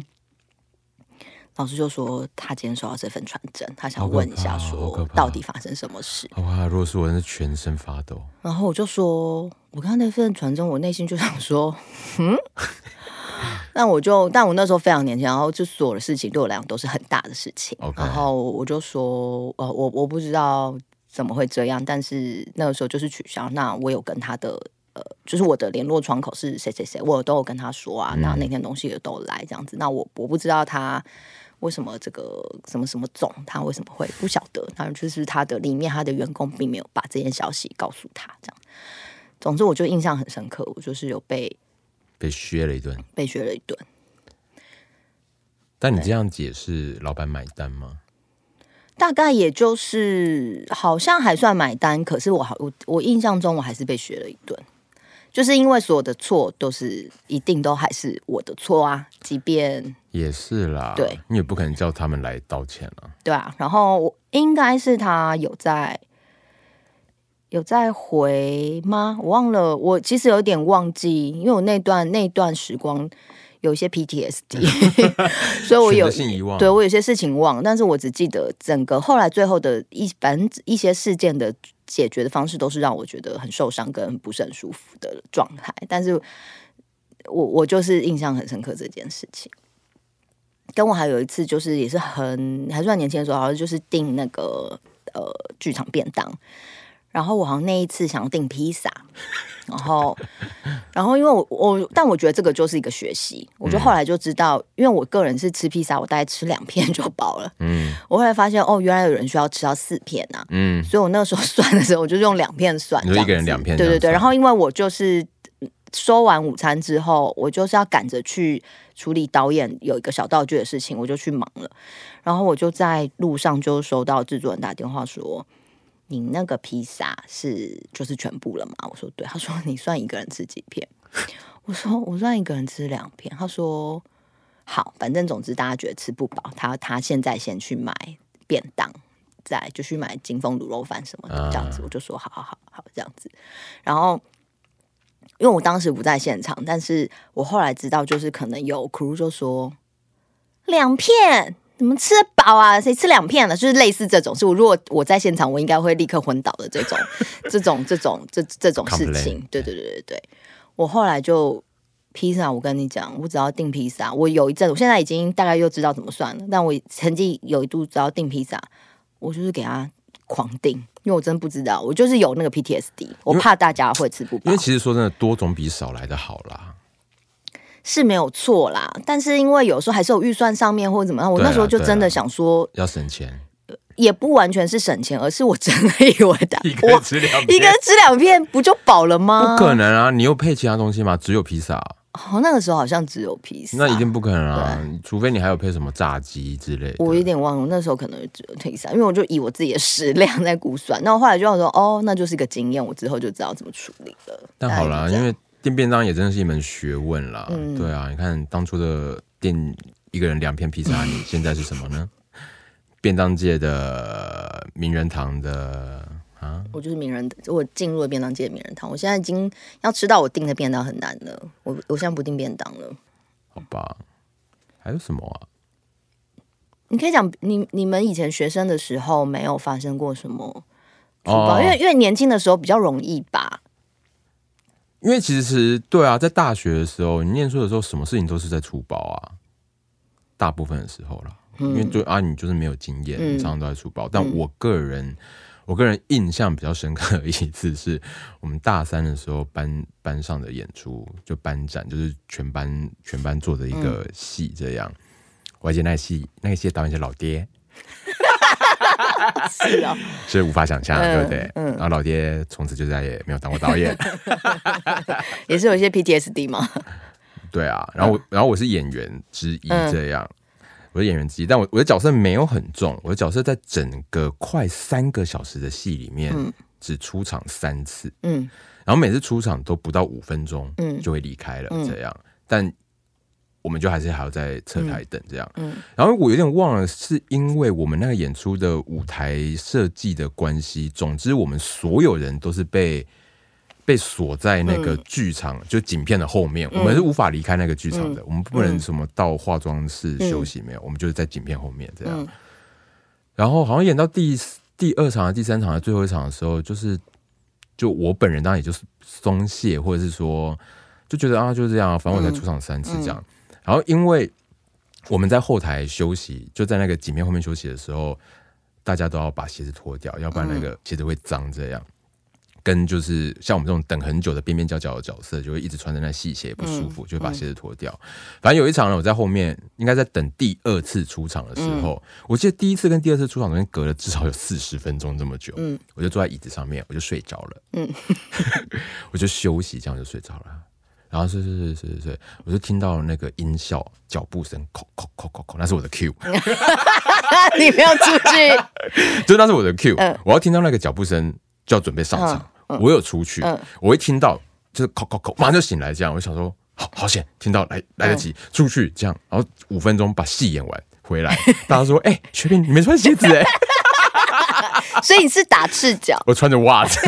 老师就说，他今天收到这份传真，他想问一下，说到底发生什么事？哇！如果是我，是全身发抖。然后我就说，我看到那份传真，我内心就想说，(laughs) 嗯。(laughs) 那我就，但我那时候非常年轻，然后就所有的事情对我来讲都是很大的事情。然后我就说，呃，我我不知道怎么会这样，但是那个时候就是取消。那我有跟他的。呃，就是我的联络窗口是谁谁谁，我都有跟他说啊。那那天东西也都来这样子。那我我不知道他为什么这个什么什么总，他为什么会不晓得？他就是他的里面他的员工并没有把这件消息告诉他。这样，总之我就印象很深刻，我就是有被被削了一顿，被削了一顿。但你这样解释，老板买单吗？大概也就是好像还算买单，可是我好我我印象中我还是被学了一顿。就是因为所有的错都是一定都还是我的错啊，即便也是啦，对，你也不可能叫他们来道歉啊，对啊。然后我应该是他有在有在回吗？我忘了，我其实有点忘记，因为我那段那段时光有一些 PTSD，(laughs) 所以我有对我有些事情忘，但是我只记得整个后来最后的一反正一些事件的。解决的方式都是让我觉得很受伤跟不是很舒服的状态，但是我我就是印象很深刻这件事情。跟我还有一次就是也是很还算年轻的时候，好像就是订那个呃剧场便当。然后我好像那一次想要订披萨，然后，然后因为我我，但我觉得这个就是一个学习。我就后来就知道，因为我个人是吃披萨，我大概吃两片就饱了。嗯，我后来发现哦，原来有人需要吃到四片呐。嗯，所以我那个时候算的时候，我就用两片算，就一个人两片。对对对。然后因为我就是收完午餐之后，我就是要赶着去处理导演有一个小道具的事情，我就去忙了。然后我就在路上就收到制作人打电话说。你那个披萨是就是全部了吗？我说对。他说你算一个人吃几片？我说我算一个人吃两片。他说好，反正总之大家觉得吃不饱，他他现在先去买便当，再就去买金丰卤肉饭什么的这样子。我就说好好好好这样子。然后因为我当时不在现场，但是我后来知道，就是可能有 crew 就说两片，你们吃得饱啊？谁吃两片了？就是类似这种，是我如果我在现场，我应该会立刻昏倒的这种，(laughs) 这种这种这这种事情。对对对对对，我后来就披萨，我跟你讲，我只要订披萨，我有一阵，我现在已经大概又知道怎么算了，但我曾经有一度只要订披萨，我就是给他狂订。因为我真不知道，我就是有那个 PTSD，我怕大家会吃不饱。因为其实说真的，多总比少来的好啦，是没有错啦。但是因为有时候还是有预算上面或者怎么样，我那时候就真的想说要省钱，也不完全是省钱，而是我真的以为的，(laughs) 一个人吃两片，一个人吃两片不就饱了吗？不可能啊！你又配其他东西吗？只有披萨。哦，那个时候好像只有披萨，那一定不可能啊！除非你还有配什么炸鸡之类的。我有点忘了，那时候可能只有披萨，因为我就以我自己的食量在估算。那我后来就想说，哦，那就是一个经验，我之后就知道怎么处理了。但好啦，因为订便当也真的是一门学问啦。嗯、对啊，你看当初的订一个人两片披萨，你现在是什么呢？(laughs) 便当界的名人堂的。啊，我就是名人，我进入了便当界的名人堂。我现在已经要吃到我订的便当很难了。我我现在不订便当了。好吧，还有什么啊？你可以讲，你你们以前学生的时候没有发生过什么？哦，因为因为年轻的时候比较容易吧。因为其实对啊，在大学的时候，你念书的时候，什么事情都是在出包啊。大部分的时候啦，嗯、因为就啊，你就是没有经验，你常常都在出包。嗯、但我个人。我个人印象比较深刻的一次是我们大三的时候班班上的演出，就班展，就是全班全班做的一个戏，这样。嗯、我还记得那个戏，那个戏的导演是老爹，是啊、哦，是无法想象，嗯、对不对？嗯。然后老爹从此就再也没有当过导演，(laughs) 也是有一些 PTSD 吗？对啊，然后我然后我是演员之一，这样。嗯我是演员之一，但我我的角色没有很重。我的角色在整个快三个小时的戏里面，只出场三次。嗯，然后每次出场都不到五分钟，嗯，就会离开了。这样，但我们就还是还要在侧台等这样。嗯，然后我有点忘了，是因为我们那个演出的舞台设计的关系。总之，我们所有人都是被。被锁在那个剧场，嗯、就景片的后面，嗯、我们是无法离开那个剧场的。嗯、我们不能什么到化妆室休息，没有，嗯、我们就是在景片后面这样。嗯、然后好像演到第第二场、第三场的最后一场的时候，就是就我本人当然也就是松懈，或者是说就觉得啊，就是这样，反正我才出场三次这样。嗯嗯、然后因为我们在后台休息，就在那个景面后面休息的时候，大家都要把鞋子脱掉，要不然那个鞋子会脏这样。跟就是像我们这种等很久的边边角角的角色，就会一直穿着那细鞋不舒服，嗯、就会把鞋子脱掉。嗯、反正有一场呢，我在后面，应该在等第二次出场的时候，嗯、我记得第一次跟第二次出场中间隔了至少有四十分钟这么久。嗯，我就坐在椅子上面，我就睡着了。嗯，(laughs) 我就休息，这样就睡着了。然后是是是是是，我就听到那个音效脚步声，叩叩叩叩叩，那是我的 Q。(laughs) 你没有出去，(laughs) 就那是我的 Q。嗯、我要听到那个脚步声。就要准备上场，我有出去，嗯、我一听到就是叩叩叩，马上就醒来，这样我就想说好好险，听到来来得及、嗯、出去，这样，然后五分钟把戏演完回来，大家说哎，薛、欸、平你没穿鞋子哎，(laughs) 所以你是打赤脚，我穿着袜子，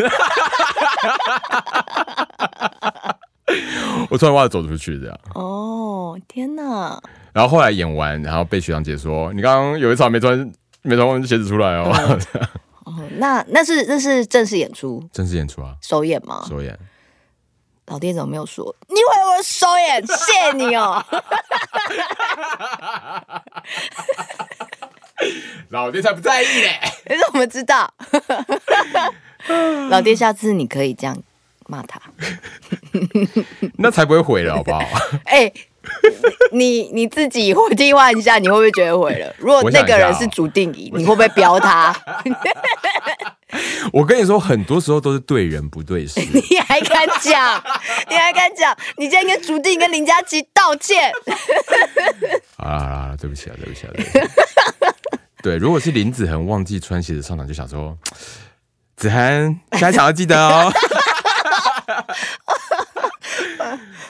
(laughs) 我突然袜子走出去这样，哦天哪，然后后来演完，然后被学长姐说你刚刚有一场没穿没穿鞋子出来哦。嗯 (laughs) 哦，那那是那是正式演出，正式演出啊，首演吗？首演。老爹怎么没有说？你以为我首演？谢 (laughs) 谢你哦。老爹才不在意嘞，你怎么知道？老爹，下次你可以这样骂他，(laughs) 那才不会毁了，好不好？(laughs) 哎、欸。你你自己会计划一下，你会不会觉得毁了？(laughs) 如果那个人是主定仪，你会不会飙他？我跟你说，很多时候都是对人不对事。你还敢讲？你还敢讲？你今天跟主定跟林佳琪道歉。好了好了，对不起啊，对不起啊，对不起啊。对，如果是林子恒忘记穿鞋子上场，就想说，子恒下一场要记得哦。(laughs)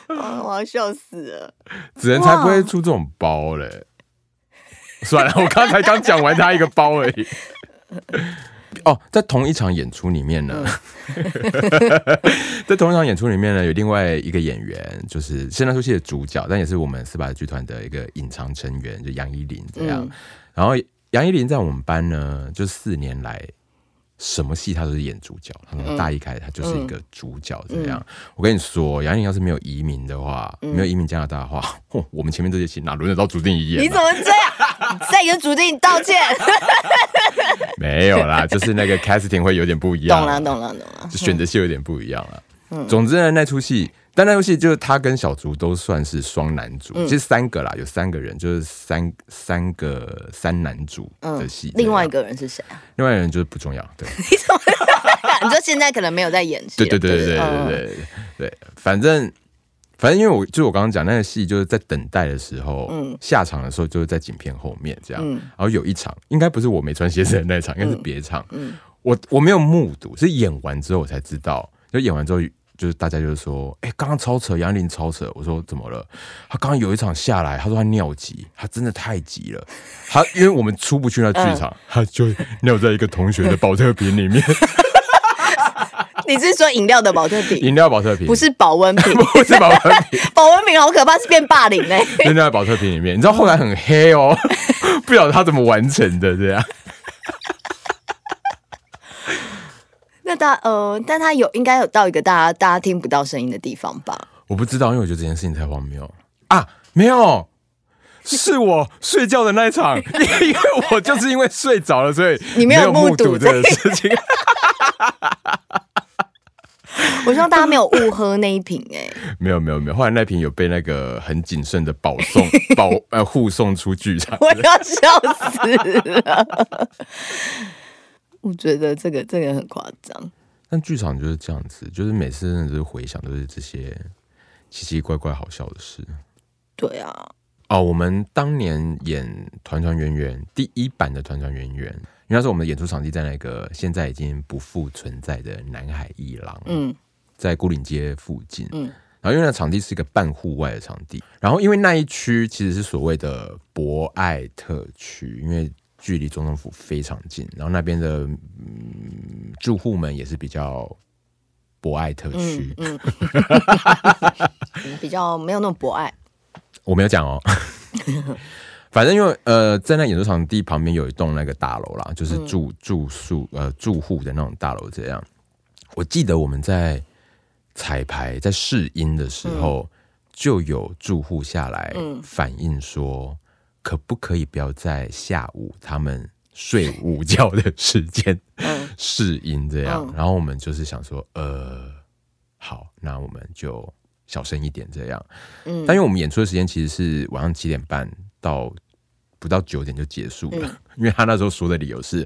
啊、我要笑死了！子仁才不会出这种包嘞。算了，我刚才刚讲完他一个包而已。(laughs) 哦，在同一场演出里面呢，嗯、(laughs) 在同一场演出里面呢，有另外一个演员，就是现在出戏的主角，但也是我们四百剧团的一个隐藏成员，就杨依林这样。嗯、然后杨依林在我们班呢，就四年来。什么戏他都是演主角，他从大一开始他就是一个主角这样。嗯、我跟你说，杨颖要是没有移民的话，嗯、没有移民加拿大的话，(laughs) 我们前面这些戏哪轮得到朱定一演？你怎么这样？再跟朱定道歉？(laughs) 没有啦，就是那个 casting 会有点不一样。懂了，懂了，懂了。就选择戏有点不一样了。嗯、总之呢，那出戏。但那游戏就是他跟小竹都算是双男主，嗯、其实三个啦，有三个人，就是三三个三男主的戏。另外一个人是谁啊？另外一个人就是不重要。对，你怎么？你说现在可能没有在演戏。对对对对对对对对，对，反正反正因为我就是我刚刚讲那个戏，就是在等待的时候，嗯，下场的时候就是在景片后面这样，嗯、然后有一场应该不是我没穿鞋子的那场，应该是别场，嗯，我我没有目睹，是演完之后我才知道，就演完之后。就是大家就是说，哎、欸，刚刚超扯，杨林超扯。我说怎么了？他刚刚有一场下来，他说他尿急，他真的太急了。(laughs) 他因为我们出不去那剧场，嗯、(laughs) 他就尿在一个同学的保特瓶里面。(laughs) 你是说饮料的保特瓶？饮料保特瓶不是保温瓶，不是保温瓶。保温瓶好可怕，是变霸凌嘞、欸。尿在保特瓶里面，你知道后来很黑哦，不晓得他怎么完成的这样。那他呃，但他有应该有到一个大家大家听不到声音的地方吧？我不知道，因为我觉得这件事情太荒谬啊！没有，是我睡觉的那一场，因为我就是因为睡着了，所以你没有目睹这个事情。(laughs) 我希望大家没有误喝那一瓶哎、欸，没有没有没有，后来那瓶有被那个很谨慎的保送 (laughs) 保呃护送出剧场，我要笑死了。我觉得这个这个很夸张，但剧场就是这样子，就是每次真的是回想都是这些奇奇怪怪好笑的事。对啊，哦，我们当年演《团团圆圆》第一版的《团团圆圆》，因为那时候我们的演出场地在那个现在已经不复存在的南海一廊，嗯，在孤岭街附近，嗯，然后因为那场地是一个半户外的场地，然后因为那一区其实是所谓的博爱特区，因为。距离总统府非常近，然后那边的、嗯、住户们也是比较博爱特区，嗯嗯、(laughs) 比较没有那么博爱。我没有讲哦，(laughs) 反正因为呃，在那演出场地旁边有一栋那个大楼啦，就是住住宿呃住户的那种大楼。这样，我记得我们在彩排在试音的时候，嗯、就有住户下来反映说。可不可以不要在下午他们睡午觉的时间 (laughs) 试音这样？然后我们就是想说，呃，好，那我们就小声一点这样。嗯，但因为我们演出的时间其实是晚上七点半到不到九点就结束了，(laughs) 因为他那时候说的理由是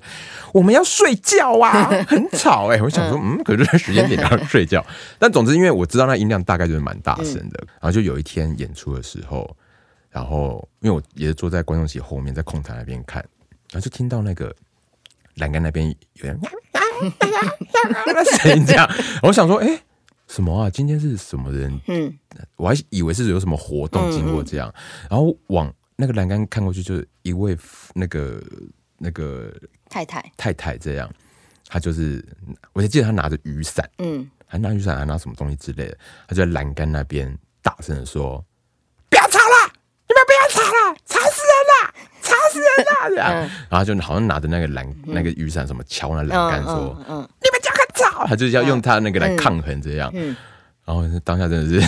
我们要睡觉啊，(laughs) 很吵哎。我想说，嗯，可是时间点要睡觉。但总之，因为我知道那音量大概就是蛮大声的，然后就有一天演出的时候。然后，因为我也是坐在观众席后面，在控台那边看，然后就听到那个栏杆那边有人 (laughs) 声音这样，我想说，哎，什么啊？今天是什么人？嗯，我还以为是有什么活动经过这样，然后往那个栏杆看过去，就是一位那个那个太太。太太这样，她就是，我就记得她拿着雨伞，嗯，还拿雨伞，还拿什么东西之类的，她就在栏杆那边大声的说。吵了，吵死人了，吵死人了！这样，然后就好像拿着那个栏、那个雨伞什么敲那栏杆说：“嗯，你们家很吵。”他就是要用他那个来抗衡这样。嗯，然后当下真的是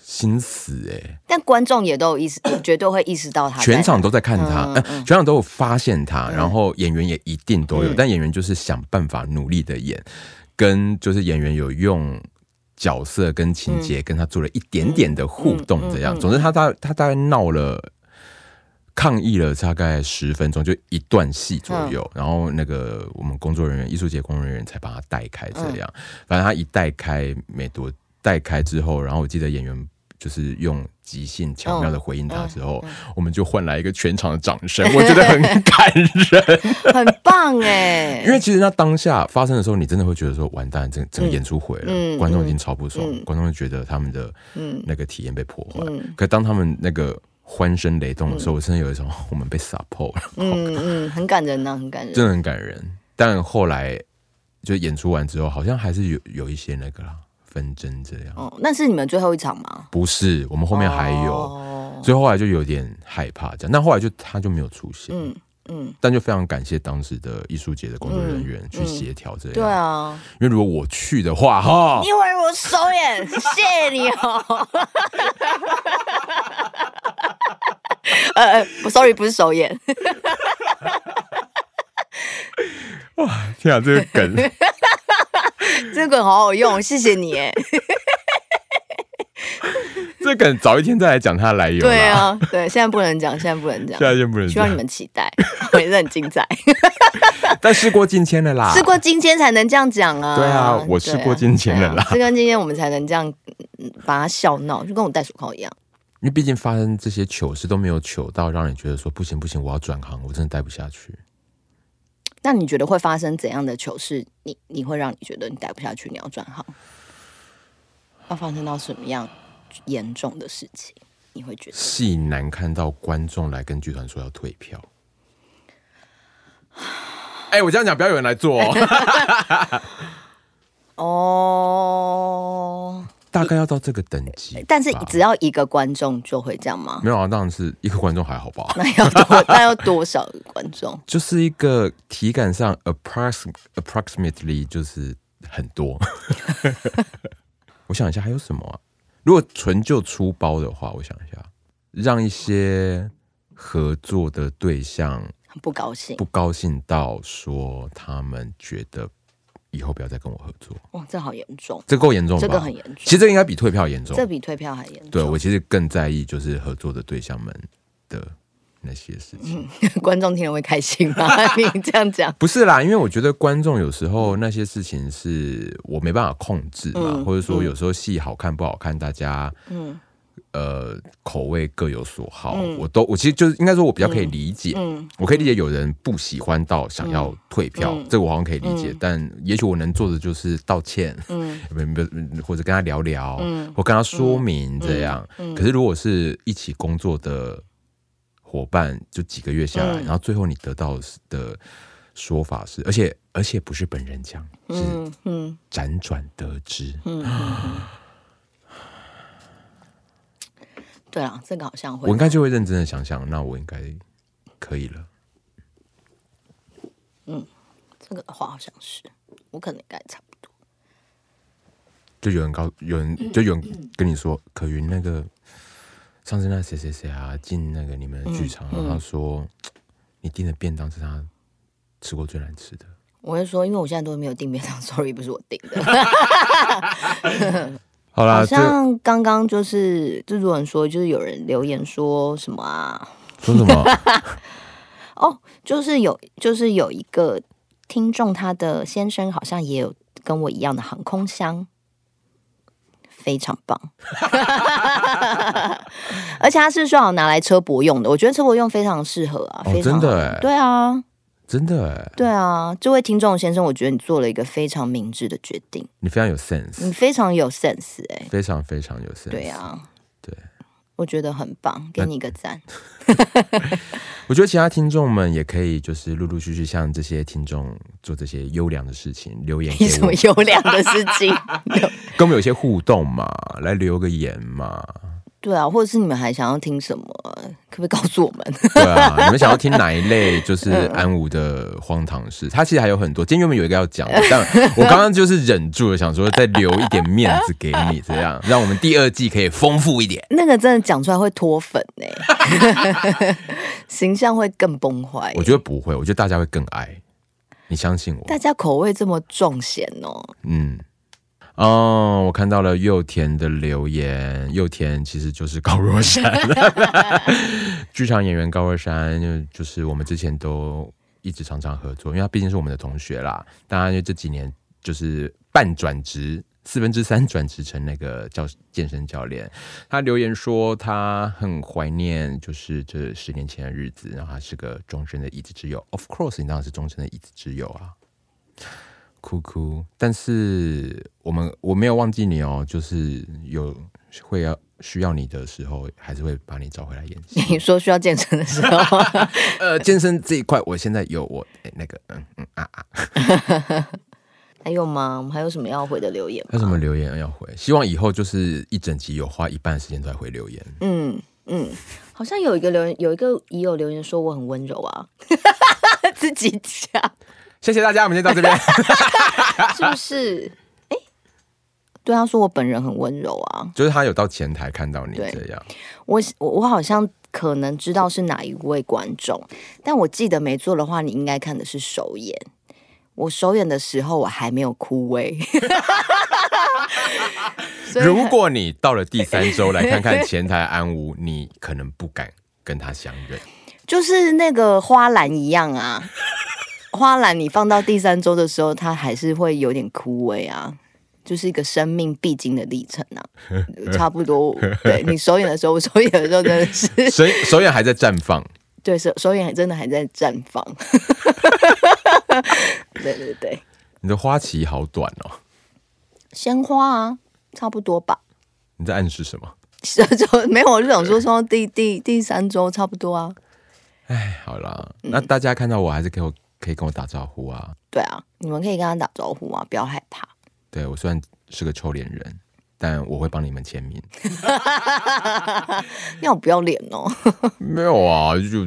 心死哎！但观众也都有意识，绝对会意识到他，全场都在看他，全场都有发现他，然后演员也一定都有，但演员就是想办法努力的演，跟就是演员有用。角色跟情节跟他做了一点点的互动，这样。总之，他大他大概闹了抗议了大概十分钟，就一段戏左右。然后那个我们工作人员、艺术节工作人员才把他带开，这样。反正他一带开没多带开之后，然后我记得演员。就是用即兴巧妙的回应他之后，我们就换来一个全场的掌声，我觉得很感人，很棒哎！因为其实那当下发生的时候，你真的会觉得说完蛋，整整个演出毁了，观众已经超不爽，观众会觉得他们的那个体验被破坏。可当他们那个欢声雷动的时候，嗯、我真的有一种我们被撒破了。嗯嗯，很感人呐、啊，很感人，真的很感人。但后来就演出完之后，好像还是有有一些那个啦纷争这样。哦，那是你们最后一场吗？不是，我们后面还有，哦、所以后来就有点害怕这样。那后来就他就没有出现。嗯。嗯，但就非常感谢当时的艺术节的工作人员去协调这样、嗯嗯。对啊，因为如果我去的话，哈，因为我收演，谢谢你哦。呃呃，不，sorry，不是首演。(laughs) 哇，天啊，这个梗，(laughs) 这个梗好好用，谢谢你哎。(laughs) 这梗早一天再来讲它的来由。对啊，对，现在不能讲，现在不能讲，现在就不能讲。希望你们期待，也是很精彩。但事过境迁了啦，事过境迁才能这样讲啊。对啊，我事过境迁了啦，事过境迁我们才能这样把它笑闹，就跟我戴手铐一样。因为毕竟发生这些糗事都没有糗到让你觉得说不行不行，我要转行，我真的待不下去。那你觉得会发生怎样的糗事？你你会让你觉得你待不下去，你要转行？要发生到什么样？严重的事情，你会觉得戏难看到观众来跟剧团说要退票。(sighs) 哎、欸，我这样讲，不要有人来做哦。(laughs) 哦，大概要到这个等级，但是只要一个观众就会这样吗？没有啊，当然是一个观众还好吧。(laughs) 那要多，那要多少个观众？(laughs) 就是一个体感上 approximate approximately 就是很多。(laughs) 我想一下，还有什么啊？如果纯就出包的话，我想一下，让一些合作的对象不高兴，不高兴到说他们觉得以后不要再跟我合作。哇，这好严重，这够严重，这个很严重。其实这应该比退票严重，这比退票还严重。对，我其实更在意就是合作的对象们的。那些事情，嗯、(laughs) 观众听了会开心吗？(laughs) 你这样讲不是啦，因为我觉得观众有时候那些事情是我没办法控制嘛，嗯、或者说有时候戏好看不好看，大家嗯呃口味各有所好，嗯、我都我其实就是应该说我比较可以理解，我可以理解有人不喜欢到想要退票，嗯、这个我好像可以理解，嗯、但也许我能做的就是道歉，嗯，或者跟他聊聊，嗯，或跟他说明这样，可是如果是一起工作的。伙伴就几个月下来，嗯、然后最后你得到的说法是，而且而且不是本人讲，是嗯辗转得知，嗯，对啊，这个好像会，我应该就会认真的想想，那我应该可以了。嗯，这个的话好像是，我可能应该差不多。就有人告，有人就有人跟你说，可云那个。上次那谁谁谁啊进那个你们剧场，然后他说你订的便当是他吃过最难吃的。我会说，因为我现在都没有订便当，(laughs) sorry，不是我订的。好啦，好像刚刚就是制作人说，就是有人留言说什么啊？说什么？(laughs) 哦，就是有，就是有一个听众，他的先生好像也有跟我一样的航空箱。非常棒，(laughs) 而且他是说好拿来车博用的，我觉得车博用非常适合啊，非常真的哎，对啊，真的哎，对啊，这位听众先生，我觉得你做了一个非常明智的决定，你非常有 sense，你非常有 sense 哎，非常非常有 sense，对啊，对，我觉得很棒，给你一个赞。(laughs) 我觉得其他听众们也可以，就是陆陆续续向这些听众做这些优良的事情，留言。(laughs) 什么优良的事情？(laughs) 跟我们有些互动嘛，来留个言嘛。对啊，或者是你们还想要听什么？可不可以告诉我们？对啊，你们想要听哪一类？就是 (laughs) 安吾的荒唐事，他其实还有很多。今天原本有一个要讲，(laughs) 但我刚刚就是忍住了，想说再留一点面子给你，这样让我们第二季可以丰富一点。那个真的讲出来会脱粉呢，(laughs) 形象会更崩坏。我觉得不会，我觉得大家会更爱，你相信我。大家口味这么重咸哦，嗯。哦，我看到了柚田的留言，柚田其实就是高若山，(laughs) 剧场演员高若山，就就是我们之前都一直常常合作，因为他毕竟是我们的同学啦。当然，就这几年就是半转职，四分之三转职成那个教健身教练。他留言说他很怀念，就是这十年前的日子，然后他是个终身的椅子之友。Of course，你当然是终身的椅子之友啊。哭哭，但是我们我没有忘记你哦，就是有会要需要你的时候，还是会把你找回来演戏。(laughs) 你说需要健身的时候，(laughs) 呃，健身这一块，我现在有我哎那个嗯嗯啊啊。(laughs) 还有吗？我们还有什么要回的留言？还有什么留言要回？希望以后就是一整集有花一半时间都在回留言。嗯嗯，好像有一个留言，有一个已有留言说我很温柔啊，自己讲。谢谢大家，我们先到这边，(laughs) 是不是？哎，对，他说我本人很温柔啊，就是他有到前台看到你这样。我我我好像可能知道是哪一位观众，但我记得没错的话，你应该看的是首演。我首演的时候，我还没有枯萎。(laughs) 如果你到了第三周来看看前台安吾，你可能不敢跟他相认，(laughs) 就是那个花篮一样啊。花篮你放到第三周的时候，它还是会有点枯萎啊，就是一个生命必经的历程啊。(laughs) 差不多，对，你首演的时候，我首演的时候真的是 (laughs) 首首演还在绽放。对，首首演还真的还在绽放。(laughs) 对对对，你的花期好短哦。鲜花啊，差不多吧。你在暗示什么？就没有，我就想说说第第第三周差不多啊。哎，好啦，那大家看到我还是可以可以跟我打招呼啊。对啊，你们可以跟他打招呼啊，不要害怕。对，我虽然是个臭脸人，但我会帮你们签名。(laughs) 你好不要脸哦。(laughs) 没有啊，就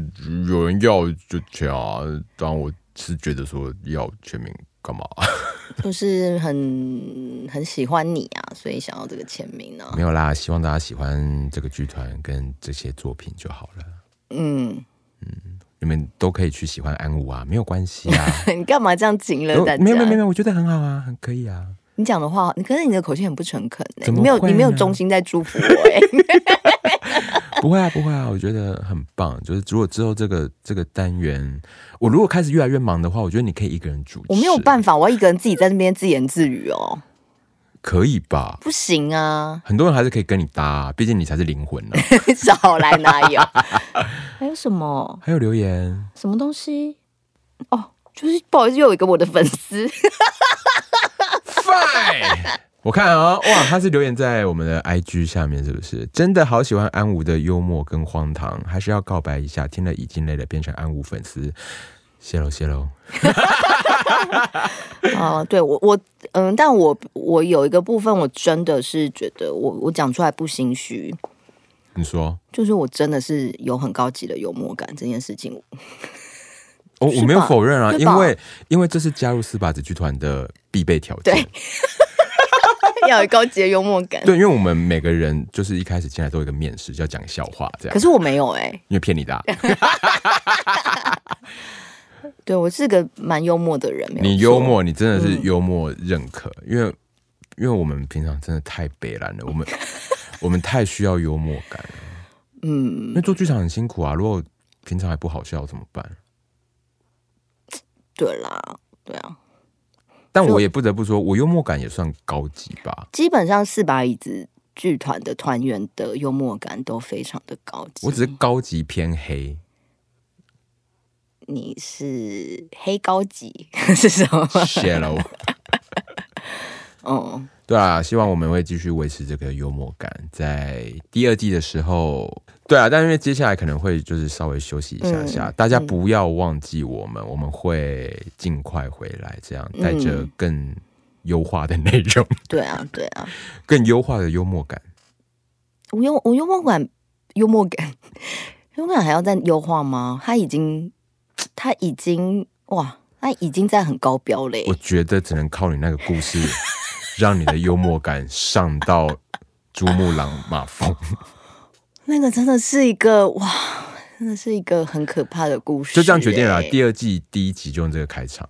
有人要就签啊，当我。是觉得说要签名干嘛？(laughs) 就是很很喜欢你啊，所以想要这个签名呢、啊。没有啦，希望大家喜欢这个剧团跟这些作品就好了。嗯嗯，你们都可以去喜欢安吾啊，没有关系啊。(laughs) 你干嘛这样紧了大家？没有没有没有，我觉得很好啊，很可以啊。你讲的话，你可是你的口气很不诚恳哎，你没有你没有衷心在祝福我哎。(laughs) 不会啊，不会啊，我觉得很棒。就是如果之后这个这个单元，我如果开始越来越忙的话，我觉得你可以一个人主持。我没有办法，我要一个人自己在那边自言自语哦。可以吧？不行啊，很多人还是可以跟你搭啊，毕竟你才是灵魂呢。(laughs) 少来哪有？(laughs) 还有什么？还有留言？什么东西？哦，就是不好意思，又有一个我的粉丝。Fine。我看啊，哇，他是留言在我们的 IG 下面，是不是？真的好喜欢安吾的幽默跟荒唐，还是要告白一下，听了已经累了，变成安吾粉丝，谢喽谢喽。啊，(laughs) 对我我嗯，但我我有一个部分，我真的是觉得我我讲出来不心虚。你说，就是我真的是有很高级的幽默感这件事情。我、哦、我没有否认啊，因为因为这是加入四把子剧团的必备条件。(laughs) 要有高级的幽默感。(laughs) 对，因为我们每个人就是一开始进来都有一个面试，就要讲笑话这样。可是我没有哎、欸，因为骗你的、啊。对，我是个蛮幽默的人。你幽默，你真的是幽默认可，嗯、因为因为我们平常真的太悲蓝了，我们 (laughs) 我们太需要幽默感了。嗯，因为做剧场很辛苦啊，如果平常还不好笑怎么办？对啦，对啊。但我也不得不说，我幽默感也算高级吧。基本上四把椅子剧团的团员的幽默感都非常的高级。我只是高级偏黑。你是黑高级 (laughs) 是什么？谢喽。哦，对啊，希望我们会继续维持这个幽默感，在第二季的时候。对啊，但因为接下来可能会就是稍微休息一下下，嗯、大家不要忘记我们，嗯、我们会尽快回来，这样带着更优化的内容。(laughs) 对啊，对啊，更优化的幽默感。我幽我幽默感，幽默感，幽默感还要再优化吗？他已经，他已经，哇，他已经在很高标了。我觉得只能靠你那个故事，(laughs) 让你的幽默感上到珠穆朗玛峰。那个真的是一个哇，真的是一个很可怕的故事。就这样决定了，第二季第一集就用这个开场，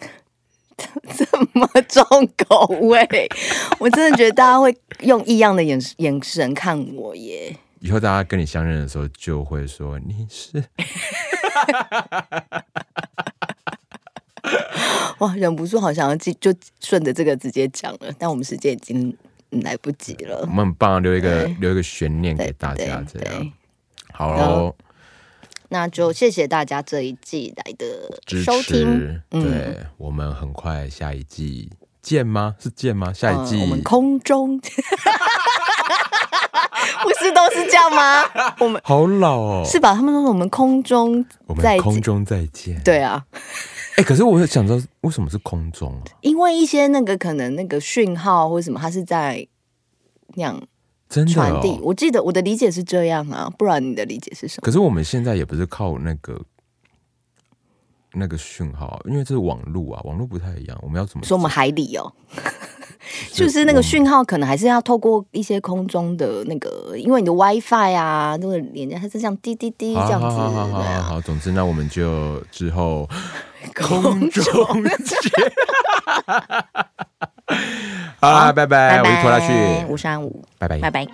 (laughs) 这么重口味，我真的觉得大家会用异样的眼眼神看我耶。以后大家跟你相认的时候，就会说你是，(laughs) 哇，忍不住好想要就就顺着这个直接讲了，但我们时间已经。来不及了，我们很棒，留一个留一个悬念给大家，这样好喽。那就谢谢大家这一季来的收听，对、嗯、我们很快下一季见吗？是见吗？下一季、嗯、我们空中 (laughs) 不。是都是这样吗？我们好老哦，是吧？他们都说我们空中我们空中再见。对啊，哎、欸，可是我有想知道为什么是空中啊？因为一些那个可能那个讯号或什么，它是在那样真的传递。哦、我记得我的理解是这样啊，不然你的理解是什么？可是我们现在也不是靠那个。那个讯号，因为这是网络啊，网络不太一样。我们要怎么说？我们海里哦，(laughs) 就是那个讯号可能还是要透过一些空中的那个，因为你的 WiFi 啊，那个连接它是这样滴滴滴这样子。好好好好好，好，总之那我们就之后 (laughs) 空中见。(laughs) 好啦，拜拜，我是拖拉去，五三五，拜拜，拜拜。